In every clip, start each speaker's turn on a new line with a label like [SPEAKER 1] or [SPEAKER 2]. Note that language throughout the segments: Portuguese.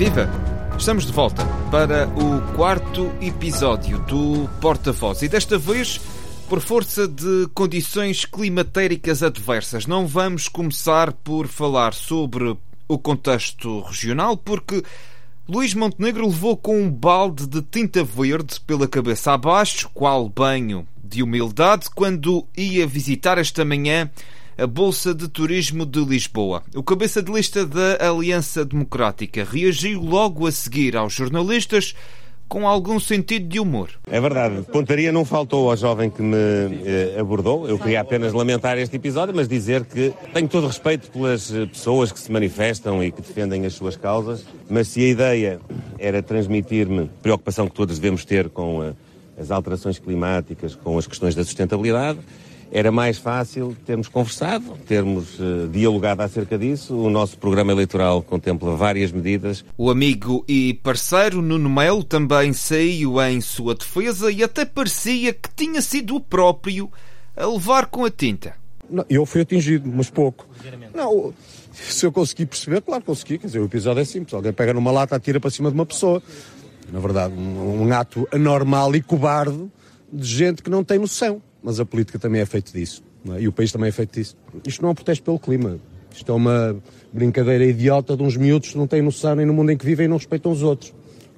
[SPEAKER 1] Viva! Estamos de volta para o quarto episódio do Porta-Voz e desta vez por força de condições climatéricas adversas. Não vamos começar por falar sobre o contexto regional, porque Luís Montenegro levou com um balde de tinta verde pela cabeça abaixo, qual banho de humildade, quando ia visitar esta manhã a Bolsa de Turismo de Lisboa. O cabeça de lista da Aliança Democrática reagiu logo a seguir aos jornalistas com algum sentido de humor.
[SPEAKER 2] É verdade. Pontaria não faltou ao jovem que me eh, abordou. Eu queria apenas lamentar este episódio, mas dizer que tenho todo respeito pelas eh, pessoas que se manifestam e que defendem as suas causas, mas se a ideia era transmitir-me preocupação que todos devemos ter com eh, as alterações climáticas, com as questões da sustentabilidade, era mais fácil termos conversado, termos uh, dialogado acerca disso. O nosso programa eleitoral contempla várias medidas.
[SPEAKER 1] O amigo e parceiro Nuno Melo também saiu em sua defesa e até parecia que tinha sido o próprio a levar com a tinta.
[SPEAKER 3] Não, eu fui atingido, mas pouco. Não, se eu consegui perceber, claro consegui. Quer dizer, o episódio é simples. Alguém pega numa lata, atira para cima de uma pessoa. Na verdade, um, um ato anormal e cobarde de gente que não tem noção mas a política também é feita disso. É? E o país também é feito disso. Isto não é um protesto pelo clima. Isto é uma brincadeira idiota de uns miúdos que não têm noção nem no mundo em que vivem e não respeitam os outros.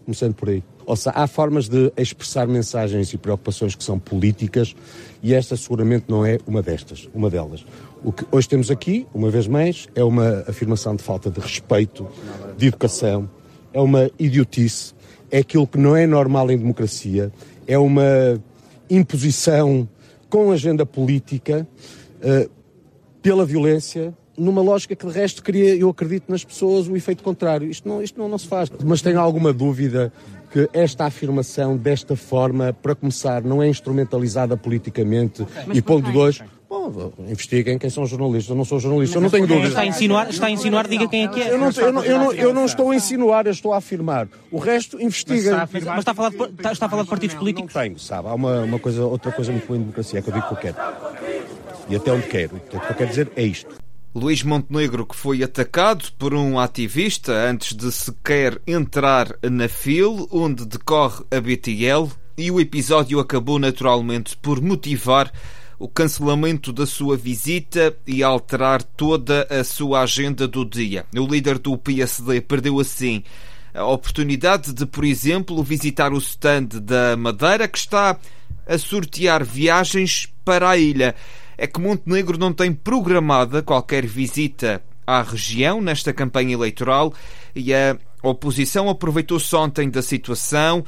[SPEAKER 3] Começando por aí. Ou seja, há formas de expressar mensagens e preocupações que são políticas e esta seguramente não é uma destas, uma delas. O que hoje temos aqui, uma vez mais, é uma afirmação de falta de respeito, de educação, é uma idiotice, é aquilo que não é normal em democracia, é uma imposição com agenda política, uh, pela violência, numa lógica que de resto cria, eu acredito nas pessoas, o efeito contrário. Isto não, isto não, não se faz. Mas tenho alguma dúvida que esta afirmação, desta forma, para começar, não é instrumentalizada politicamente. Mas e ponto dois, bom, investiguem quem são os jornalistas. Eu não sou jornalista, eu não tenho dúvida.
[SPEAKER 4] Está a insinuar, está a insinuar diga quem é que é.
[SPEAKER 3] Eu não, eu não, eu não, eu não estou a insinuar, eu estou a afirmar. O resto, investiguem.
[SPEAKER 4] Mas, mas está, a falar de, está, está a falar de partidos políticos?
[SPEAKER 3] Não tenho, sabe. Há uma, uma coisa, outra coisa muito boa em democracia, é que eu digo o que eu quero. E até onde quero. O que eu quero dizer é isto.
[SPEAKER 1] Luís Montenegro, que foi atacado por um ativista antes de sequer entrar na fila onde decorre a BTL, e o episódio acabou naturalmente por motivar o cancelamento da sua visita e alterar toda a sua agenda do dia. O líder do PSD perdeu assim a oportunidade de, por exemplo, visitar o stand da Madeira, que está a sortear viagens para a ilha é que Montenegro não tem programada qualquer visita à região nesta campanha eleitoral e a oposição aproveitou-se ontem da situação,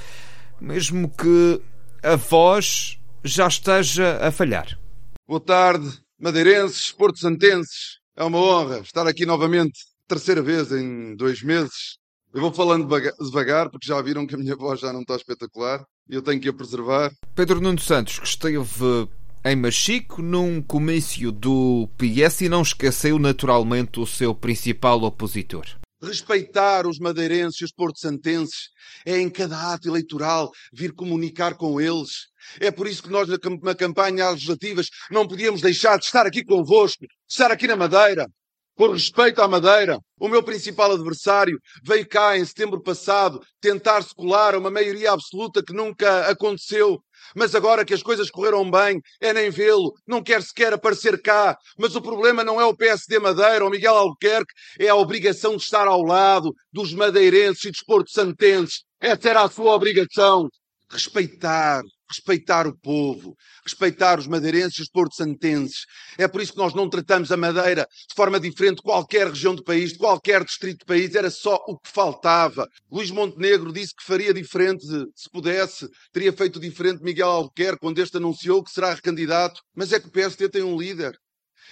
[SPEAKER 1] mesmo que a voz já esteja a falhar.
[SPEAKER 5] Boa tarde, madeirenses, porto santenses. É uma honra estar aqui novamente, terceira vez em dois meses. Eu vou falando devagar, porque já viram que a minha voz já não está espetacular e eu tenho que a preservar.
[SPEAKER 1] Pedro Nuno Santos, que esteve em Machico, num comício do PS e não esqueceu naturalmente o seu principal opositor.
[SPEAKER 5] Respeitar os madeirenses e os porto-santenses é em cada ato eleitoral vir comunicar com eles. É por isso que nós na campanha às legislativas não podíamos deixar de estar aqui convosco, de estar aqui na Madeira, por respeito à Madeira. O meu principal adversário veio cá em setembro passado tentar se colar a uma maioria absoluta que nunca aconteceu mas agora que as coisas correram bem, é nem vê-lo, não quer sequer aparecer cá. Mas o problema não é o PSD Madeira ou Miguel Albuquerque, é a obrigação de estar ao lado dos madeirenses e dos porto-santenses. Essa era a sua obrigação. Respeitar, respeitar o povo, respeitar os madeirenses e os porto-santenses. É por isso que nós não tratamos a Madeira de forma diferente de qualquer região do país, de qualquer distrito do país. Era só o que faltava. Luís Montenegro disse que faria diferente, se pudesse, teria feito diferente Miguel Albuquerque quando este anunciou que será recandidato. Mas é que o PSD tem um líder.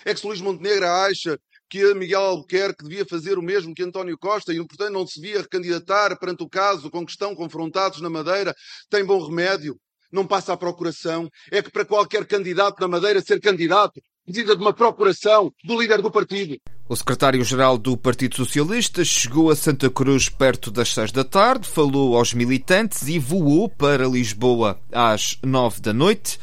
[SPEAKER 5] É que se Luís Montenegro acha que Miguel Albuquerque devia fazer o mesmo que António Costa e, portanto, não se devia recandidatar perante o caso com que estão confrontados na Madeira, tem bom remédio não passa a procuração. É que para qualquer candidato na Madeira ser candidato, precisa de uma procuração do líder do partido.
[SPEAKER 1] O secretário-geral do Partido Socialista chegou a Santa Cruz perto das seis da tarde, falou aos militantes e voou para Lisboa às nove da noite.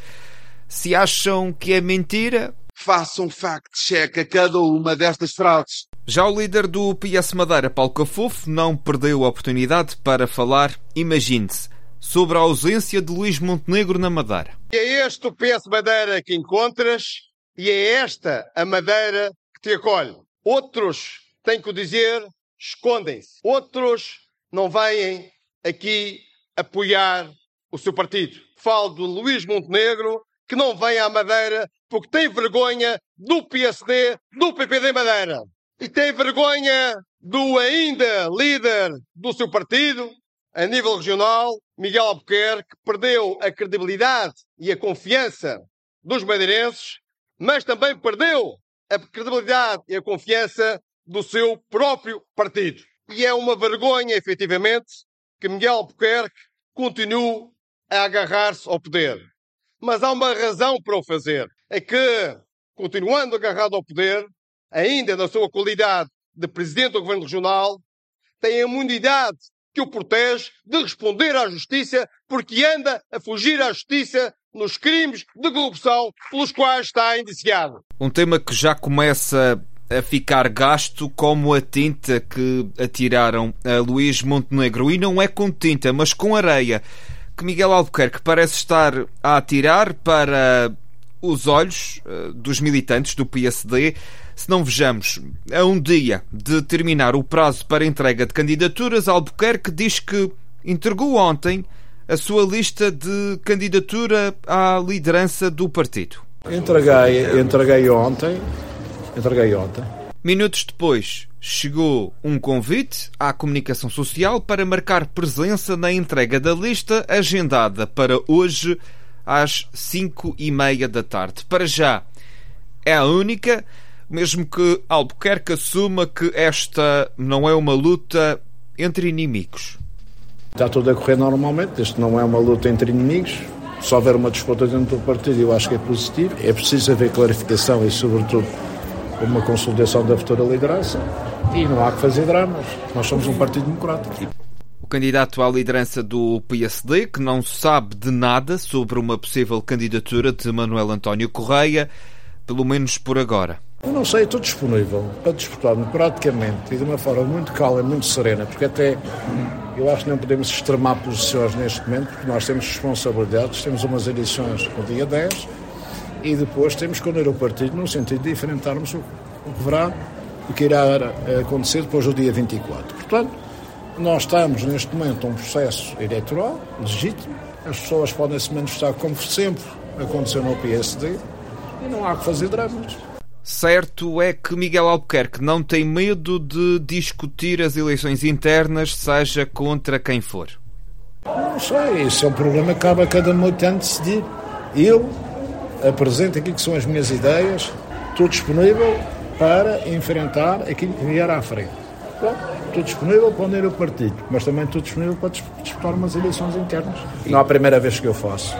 [SPEAKER 1] Se acham que é mentira,
[SPEAKER 5] façam fact-check a cada uma destas frases.
[SPEAKER 1] Já o líder do PS Madeira, Paulo Cafofo, não perdeu a oportunidade para falar, imagine-se, sobre a ausência de Luís Montenegro na Madeira.
[SPEAKER 6] É este o PS Madeira que encontras e é esta a Madeira que te acolhe. Outros, tenho que dizer, escondem-se. Outros não vêm aqui apoiar o seu partido. Falo do Luís Montenegro, que não vem à Madeira porque tem vergonha do PSD, do PPD Madeira. E tem vergonha do ainda líder do seu partido, a nível regional, Miguel Albuquerque, que perdeu a credibilidade e a confiança dos madeirenses, mas também perdeu a credibilidade e a confiança do seu próprio partido. E é uma vergonha, efetivamente, que Miguel Albuquerque continue a agarrar-se ao poder. Mas há uma razão para o fazer. É que, continuando agarrado ao poder, ainda na sua qualidade de Presidente do Governo Regional, tem a imunidade que o protege de responder à Justiça porque anda a fugir à Justiça nos crimes de corrupção pelos quais está indiciado.
[SPEAKER 1] Um tema que já começa a ficar gasto como a tinta que atiraram a Luís Montenegro. E não é com tinta, mas com areia que Miguel Albuquerque parece estar a atirar para os olhos uh, dos militantes do PSD. Se não vejamos, a um dia de terminar o prazo para entrega de candidaturas, Albuquerque diz que entregou ontem a sua lista de candidatura à liderança do partido.
[SPEAKER 7] Entreguei, entreguei ontem. Entreguei ontem.
[SPEAKER 1] Minutos depois, chegou um convite à comunicação social para marcar presença na entrega da lista agendada para hoje às cinco e meia da tarde. Para já é a única, mesmo que Albuquerque assuma que esta não é uma luta entre inimigos.
[SPEAKER 7] Está tudo a correr normalmente, isto não é uma luta entre inimigos. Se houver uma disputa dentro do partido, eu acho que é positivo. É preciso haver clarificação e, sobretudo, uma consolidação da futura liderança. E não há que fazer dramas. Nós somos um partido democrático
[SPEAKER 1] candidato à liderança do PSD, que não sabe de nada sobre uma possível candidatura de Manuel António Correia, pelo menos por agora.
[SPEAKER 7] Eu não sei, estou disponível para disputar praticamente e de uma forma muito calma e muito serena, porque até eu acho que não podemos extremar posições neste momento, porque nós temos responsabilidades, temos umas eleições no dia 10 e depois temos que unir o partido no sentido de enfrentarmos o que verá, o que irá acontecer depois do dia 24. Portanto, nós estamos neste momento num processo eleitoral legítimo, as pessoas podem se manifestar como sempre aconteceu no PSD e não há que fazer dramas.
[SPEAKER 1] Certo é que Miguel Albuquerque não tem medo de discutir as eleições internas, seja contra quem for.
[SPEAKER 7] Não sei, isso é um problema que cabe a cada militante decidir. Eu apresento aqui que são as minhas ideias, estou disponível para enfrentar aquilo que vier à frente. Estou disponível para unir o partido, mas também estou disponível para disputar umas eleições internas. Não é a primeira vez que eu faço.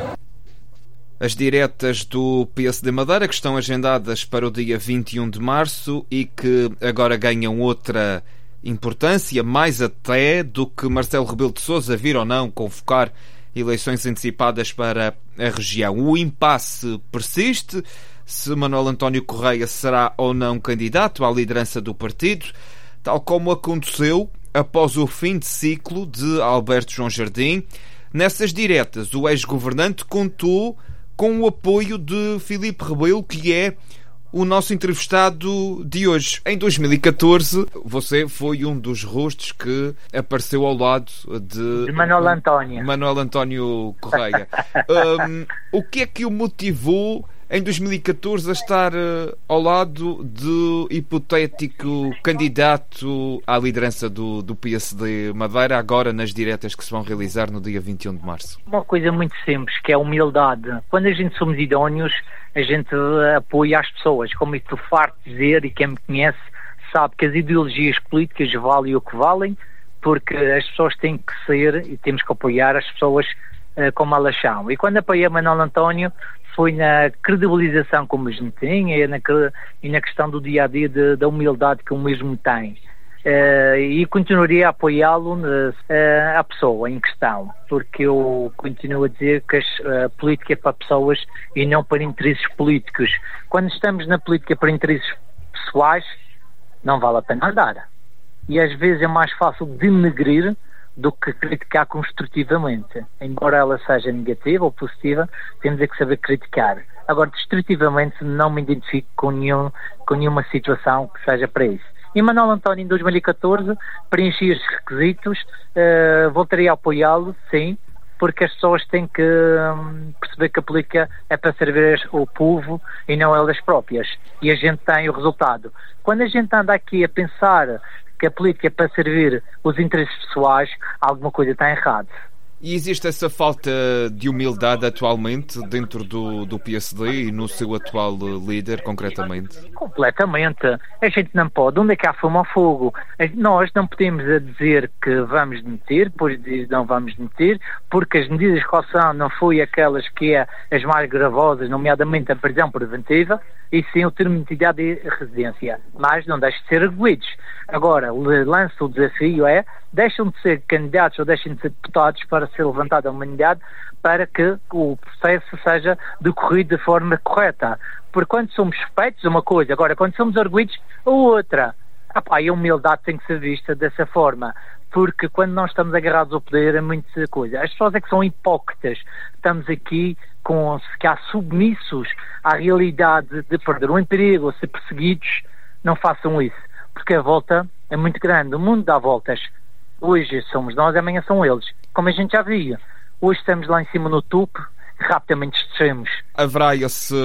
[SPEAKER 1] As diretas do PSD Madeira, que estão agendadas para o dia 21 de março e que agora ganham outra importância, mais até do que Marcelo Rebelo de Sousa vir ou não convocar eleições antecipadas para a região. O impasse persiste. Se Manuel António Correia será ou não candidato à liderança do partido tal como aconteceu após o fim de ciclo de Alberto João Jardim. Nessas diretas, o ex-governante contou com o apoio de Filipe Rebelo, que é o nosso entrevistado de hoje. Em 2014, você foi um dos rostos que apareceu ao lado de,
[SPEAKER 8] de Manuel António.
[SPEAKER 1] Manuel António Correia. um, o que é que o motivou em 2014 a estar uh, ao lado do hipotético candidato à liderança do, do PSD Madeira, agora nas diretas que se vão realizar no dia 21 de março?
[SPEAKER 8] Uma coisa muito simples, que é a humildade. Quando a gente somos idóneos, a gente apoia as pessoas, como estou farto dizer, e quem me conhece sabe que as ideologias políticas valem o que valem, porque as pessoas têm que ser e temos que apoiar as pessoas uh, como elas são. E quando apoiei Manuel António, foi na credibilização que o mesmo tem e na, e na questão do dia a dia de, da humildade que o mesmo tem. Uh, e continuaria a apoiá-lo uh, a pessoa em questão, porque eu continuo a dizer que a uh, política é para pessoas e não para interesses políticos. Quando estamos na política para interesses pessoais, não vale a pena andar. E às vezes é mais fácil denegrir do que criticar construtivamente. Embora ela seja negativa ou positiva, temos é que saber criticar. Agora, destrutivamente, não me identifico com, nenhum, com nenhuma situação que seja para isso. E Manuel António, em 2014, preenchi os requisitos, uh, voltaria a apoiá-lo, sim, porque as pessoas têm que hum, perceber que a política é para servir o povo e não elas próprias. E a gente tem o resultado. Quando a gente anda aqui a pensar que a política é para servir os interesses pessoais, alguma coisa está errada.
[SPEAKER 1] E existe essa falta de humildade atualmente dentro do, do PSD e no seu atual líder, concretamente?
[SPEAKER 8] Completamente. A gente não pode. Onde é que há fumo ao fogo? Nós não podemos dizer que vamos demitir, depois não vamos demitir, porque as medidas de caução não foi aquelas que é as mais gravosas, nomeadamente a prisão preventiva, e sim o termo de entidade de residência. Mas não deixe de ser arguídos. Agora, lanço o desafio é deixam de ser candidatos ou deixem de ser deputados para ser levantada a humanidade para que o processo seja decorrido de forma correta. Porque quando somos suspeitos, uma coisa, agora quando somos arguídos, a outra. E a humildade tem que ser vista dessa forma porque quando nós estamos agarrados ao poder é muita coisa. As pessoas é que são hipócritas. Estamos aqui com se há submissos à realidade de perder o emprego ou ser perseguidos, não façam isso, porque a volta é muito grande. O mundo dá voltas. Hoje somos nós, amanhã são eles. Como a gente já via. Hoje estamos lá em cima no topo, rapidamente descemos.
[SPEAKER 1] Haverá esse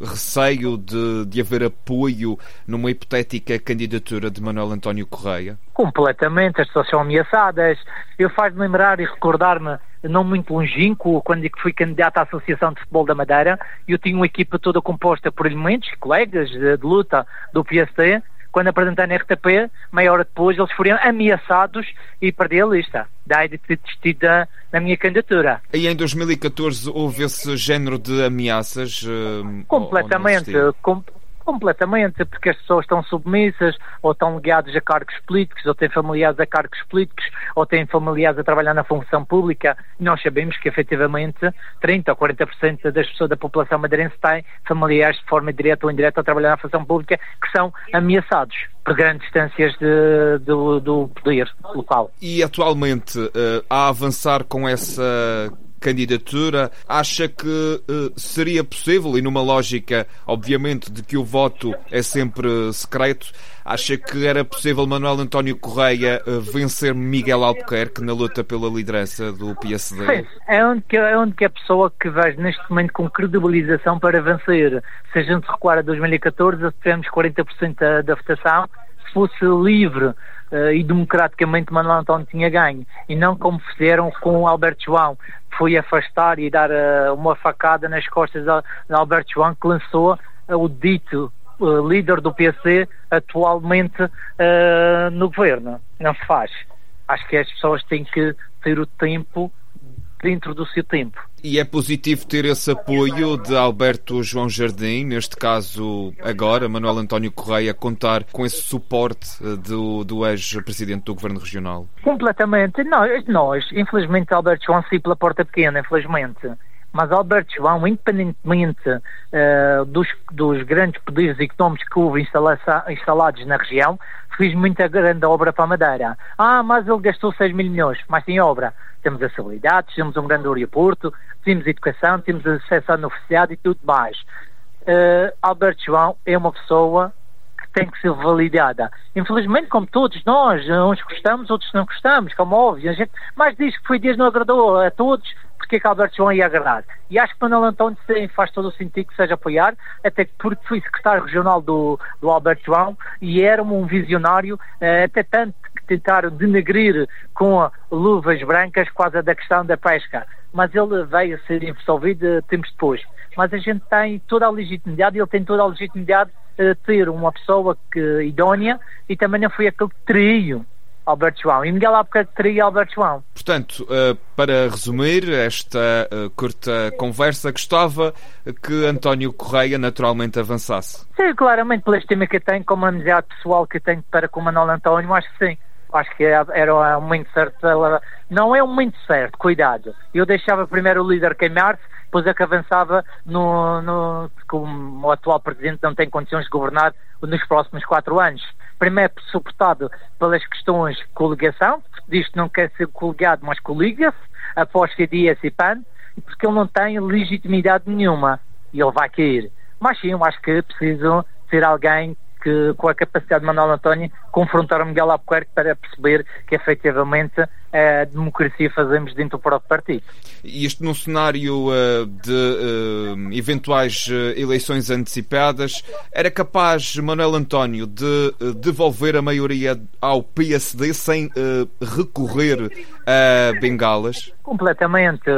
[SPEAKER 1] receio de, de haver apoio numa hipotética candidatura de Manuel António Correia?
[SPEAKER 8] Completamente, as pessoas são ameaçadas. Eu faz-me lembrar e recordar-me, não muito longínquo, quando fui candidato à Associação de Futebol da Madeira, eu tinha uma equipa toda composta por elementos, colegas de, de luta do PST, quando apresentei na RTP, meia hora depois, eles foram ameaçados e perdi a lista. Daí de ter desistido na minha candidatura.
[SPEAKER 1] E em 2014 houve esse género de ameaças? Uh,
[SPEAKER 8] Completamente. Com, completamente, porque as pessoas estão submissas, ou estão ligadas a cargos políticos, ou têm familiares a cargos políticos, ou têm familiares a trabalhar na função pública. Nós sabemos que, efetivamente, 30% ou 40% das pessoas da população madeirense têm familiares de forma direta ou indireta a trabalhar na função pública que são ameaçados por grandes distâncias de, do, do poder local.
[SPEAKER 1] E atualmente, uh, a avançar com essa candidatura, acha que uh, seria possível, e numa lógica, obviamente, de que o voto é sempre secreto, acha que era possível Manuel António Correia uh, vencer Miguel Albuquerque na luta pela liderança do PSD?
[SPEAKER 8] Sim, é onde que, é a pessoa que vejo neste momento com credibilização para vencer. Se a gente recuar a 2014, tivemos 40% da, da votação, se fosse livre uh, e democraticamente Manuel António tinha ganho, e não como fizeram com Alberto João, foi afastar e dar uh, uma facada nas costas de Alberto João, que lançou uh, o dito líder do PC atualmente no governo. Não se faz. Acho que as pessoas têm que ter o tempo dentro do seu tempo.
[SPEAKER 1] E é positivo ter esse apoio de Alberto João Jardim, neste caso agora, Manuel António Correia, contar com esse suporte eh, do, do ex-presidente do Governo Regional?
[SPEAKER 8] Completamente. Nós, nós, infelizmente, Alberto João saiu pela porta pequena, infelizmente. Mas Alberto João, independentemente uh, dos, dos, grandes poderes económicos que houve instalados na região, fez muita grande obra para a Madeira. Ah, mas ele gastou 6 mil milhões, mas tem obra temos acessibilidade, temos um grande aeroporto, temos educação, temos acesso à universidade e tudo mais. Uh, Alberto João é uma pessoa que tem que ser validada. Infelizmente, como todos nós, uns gostamos, outros não gostamos, como óbvio, a gente, mas diz que foi Dias não agradou a todos, porque é que Alberto João ia agradar. E acho que Manuel António sim, faz todo o sentido que seja apoiar, até porque fui secretário regional do, do Alberto João e era um visionário, eh, até tanto que tentaram denegrir com luvas brancas quase da questão da pesca. Mas ele veio a ser absolvido tempos depois. Mas a gente tem toda a legitimidade, ele tem toda a legitimidade de ter uma pessoa que, idónea e também não foi aquele que traiu Alberto João. E Miguel Albuquerque teria Alberto João.
[SPEAKER 1] Portanto, uh, para resumir esta uh, curta conversa, gostava que António Correia naturalmente avançasse.
[SPEAKER 8] Sim, claramente, pela estima que tenho, como amizade pessoal que tenho para com o Manuel António, acho que sim. Acho que era um momento certo. Não é um momento certo, cuidado. Eu deixava primeiro o líder queimar-se depois é que avançava no, no, como o atual presidente não tem condições de governar nos próximos quatro anos. Primeiro, suportado pelas questões de coligação, diz que não quer ser coligado, mas coliga-se, após CDS e PAN, porque ele não tem legitimidade nenhuma e ele vai cair. Mas sim, eu acho que é preciso ser alguém que, com a capacidade de Manuel António, confrontar o Miguel Albuquerque para perceber que efetivamente a democracia fazemos dentro do próprio partido.
[SPEAKER 1] E isto num cenário uh, de uh, eventuais uh, eleições antecipadas, era capaz Manuel António de devolver a maioria ao PSD sem recorrer a bengalas?
[SPEAKER 8] Completamente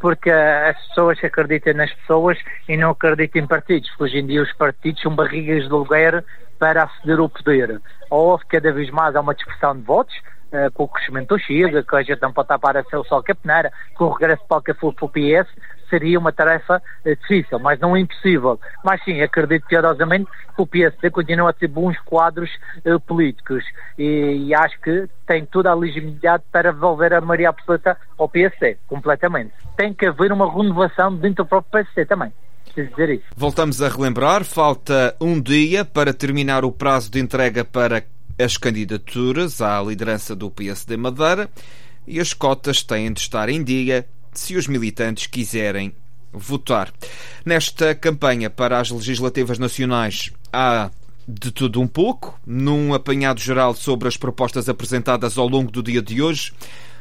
[SPEAKER 8] porque as pessoas acreditam nas pessoas e não acreditam em partidos. Hoje em dia os partidos são barrigas de lugar para aceder ao poder. Ou cada vez mais uma dispersão de votos, uh, com o crescimento do Chile, que a gente não pode estar para ser o Sol Capeneira, com o regresso de Palca para o PS, seria uma tarefa uh, difícil, mas não impossível. Mas sim, acredito piedosamente que o PSD continua a ter bons quadros uh, políticos e, e, acho que tem toda a legitimidade para devolver a maioria absoluta ao PSD, completamente. Tem que haver uma renovação dentro do próprio PSD também dizer isso.
[SPEAKER 1] Voltamos a relembrar, falta um dia para terminar o prazo de entrega para as candidaturas à liderança do PSD Madeira e as cotas têm de estar em dia se os militantes quiserem votar. Nesta campanha para as legislativas nacionais há de tudo um pouco, num apanhado geral sobre as propostas apresentadas ao longo do dia de hoje.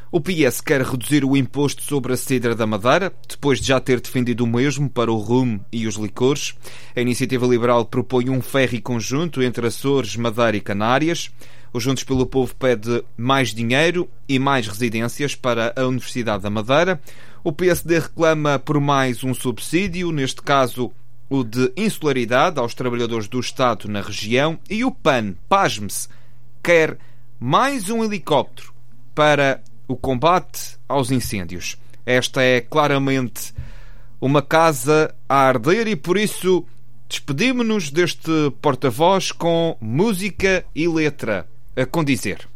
[SPEAKER 1] O PS quer reduzir o imposto sobre a cidra da Madeira, depois de já ter defendido o mesmo para o rum e os licores. A Iniciativa Liberal propõe um ferry conjunto entre Açores, Madeira e Canárias. O Juntos pelo Povo pede mais dinheiro e mais residências para a Universidade da Madeira. O PSD reclama por mais um subsídio, neste caso o de insularidade aos trabalhadores do Estado na região. E o PAN, pasme-se, quer mais um helicóptero para o combate aos incêndios. Esta é claramente uma casa a arder e por isso despedimos-nos deste porta-voz com música e letra a condizer.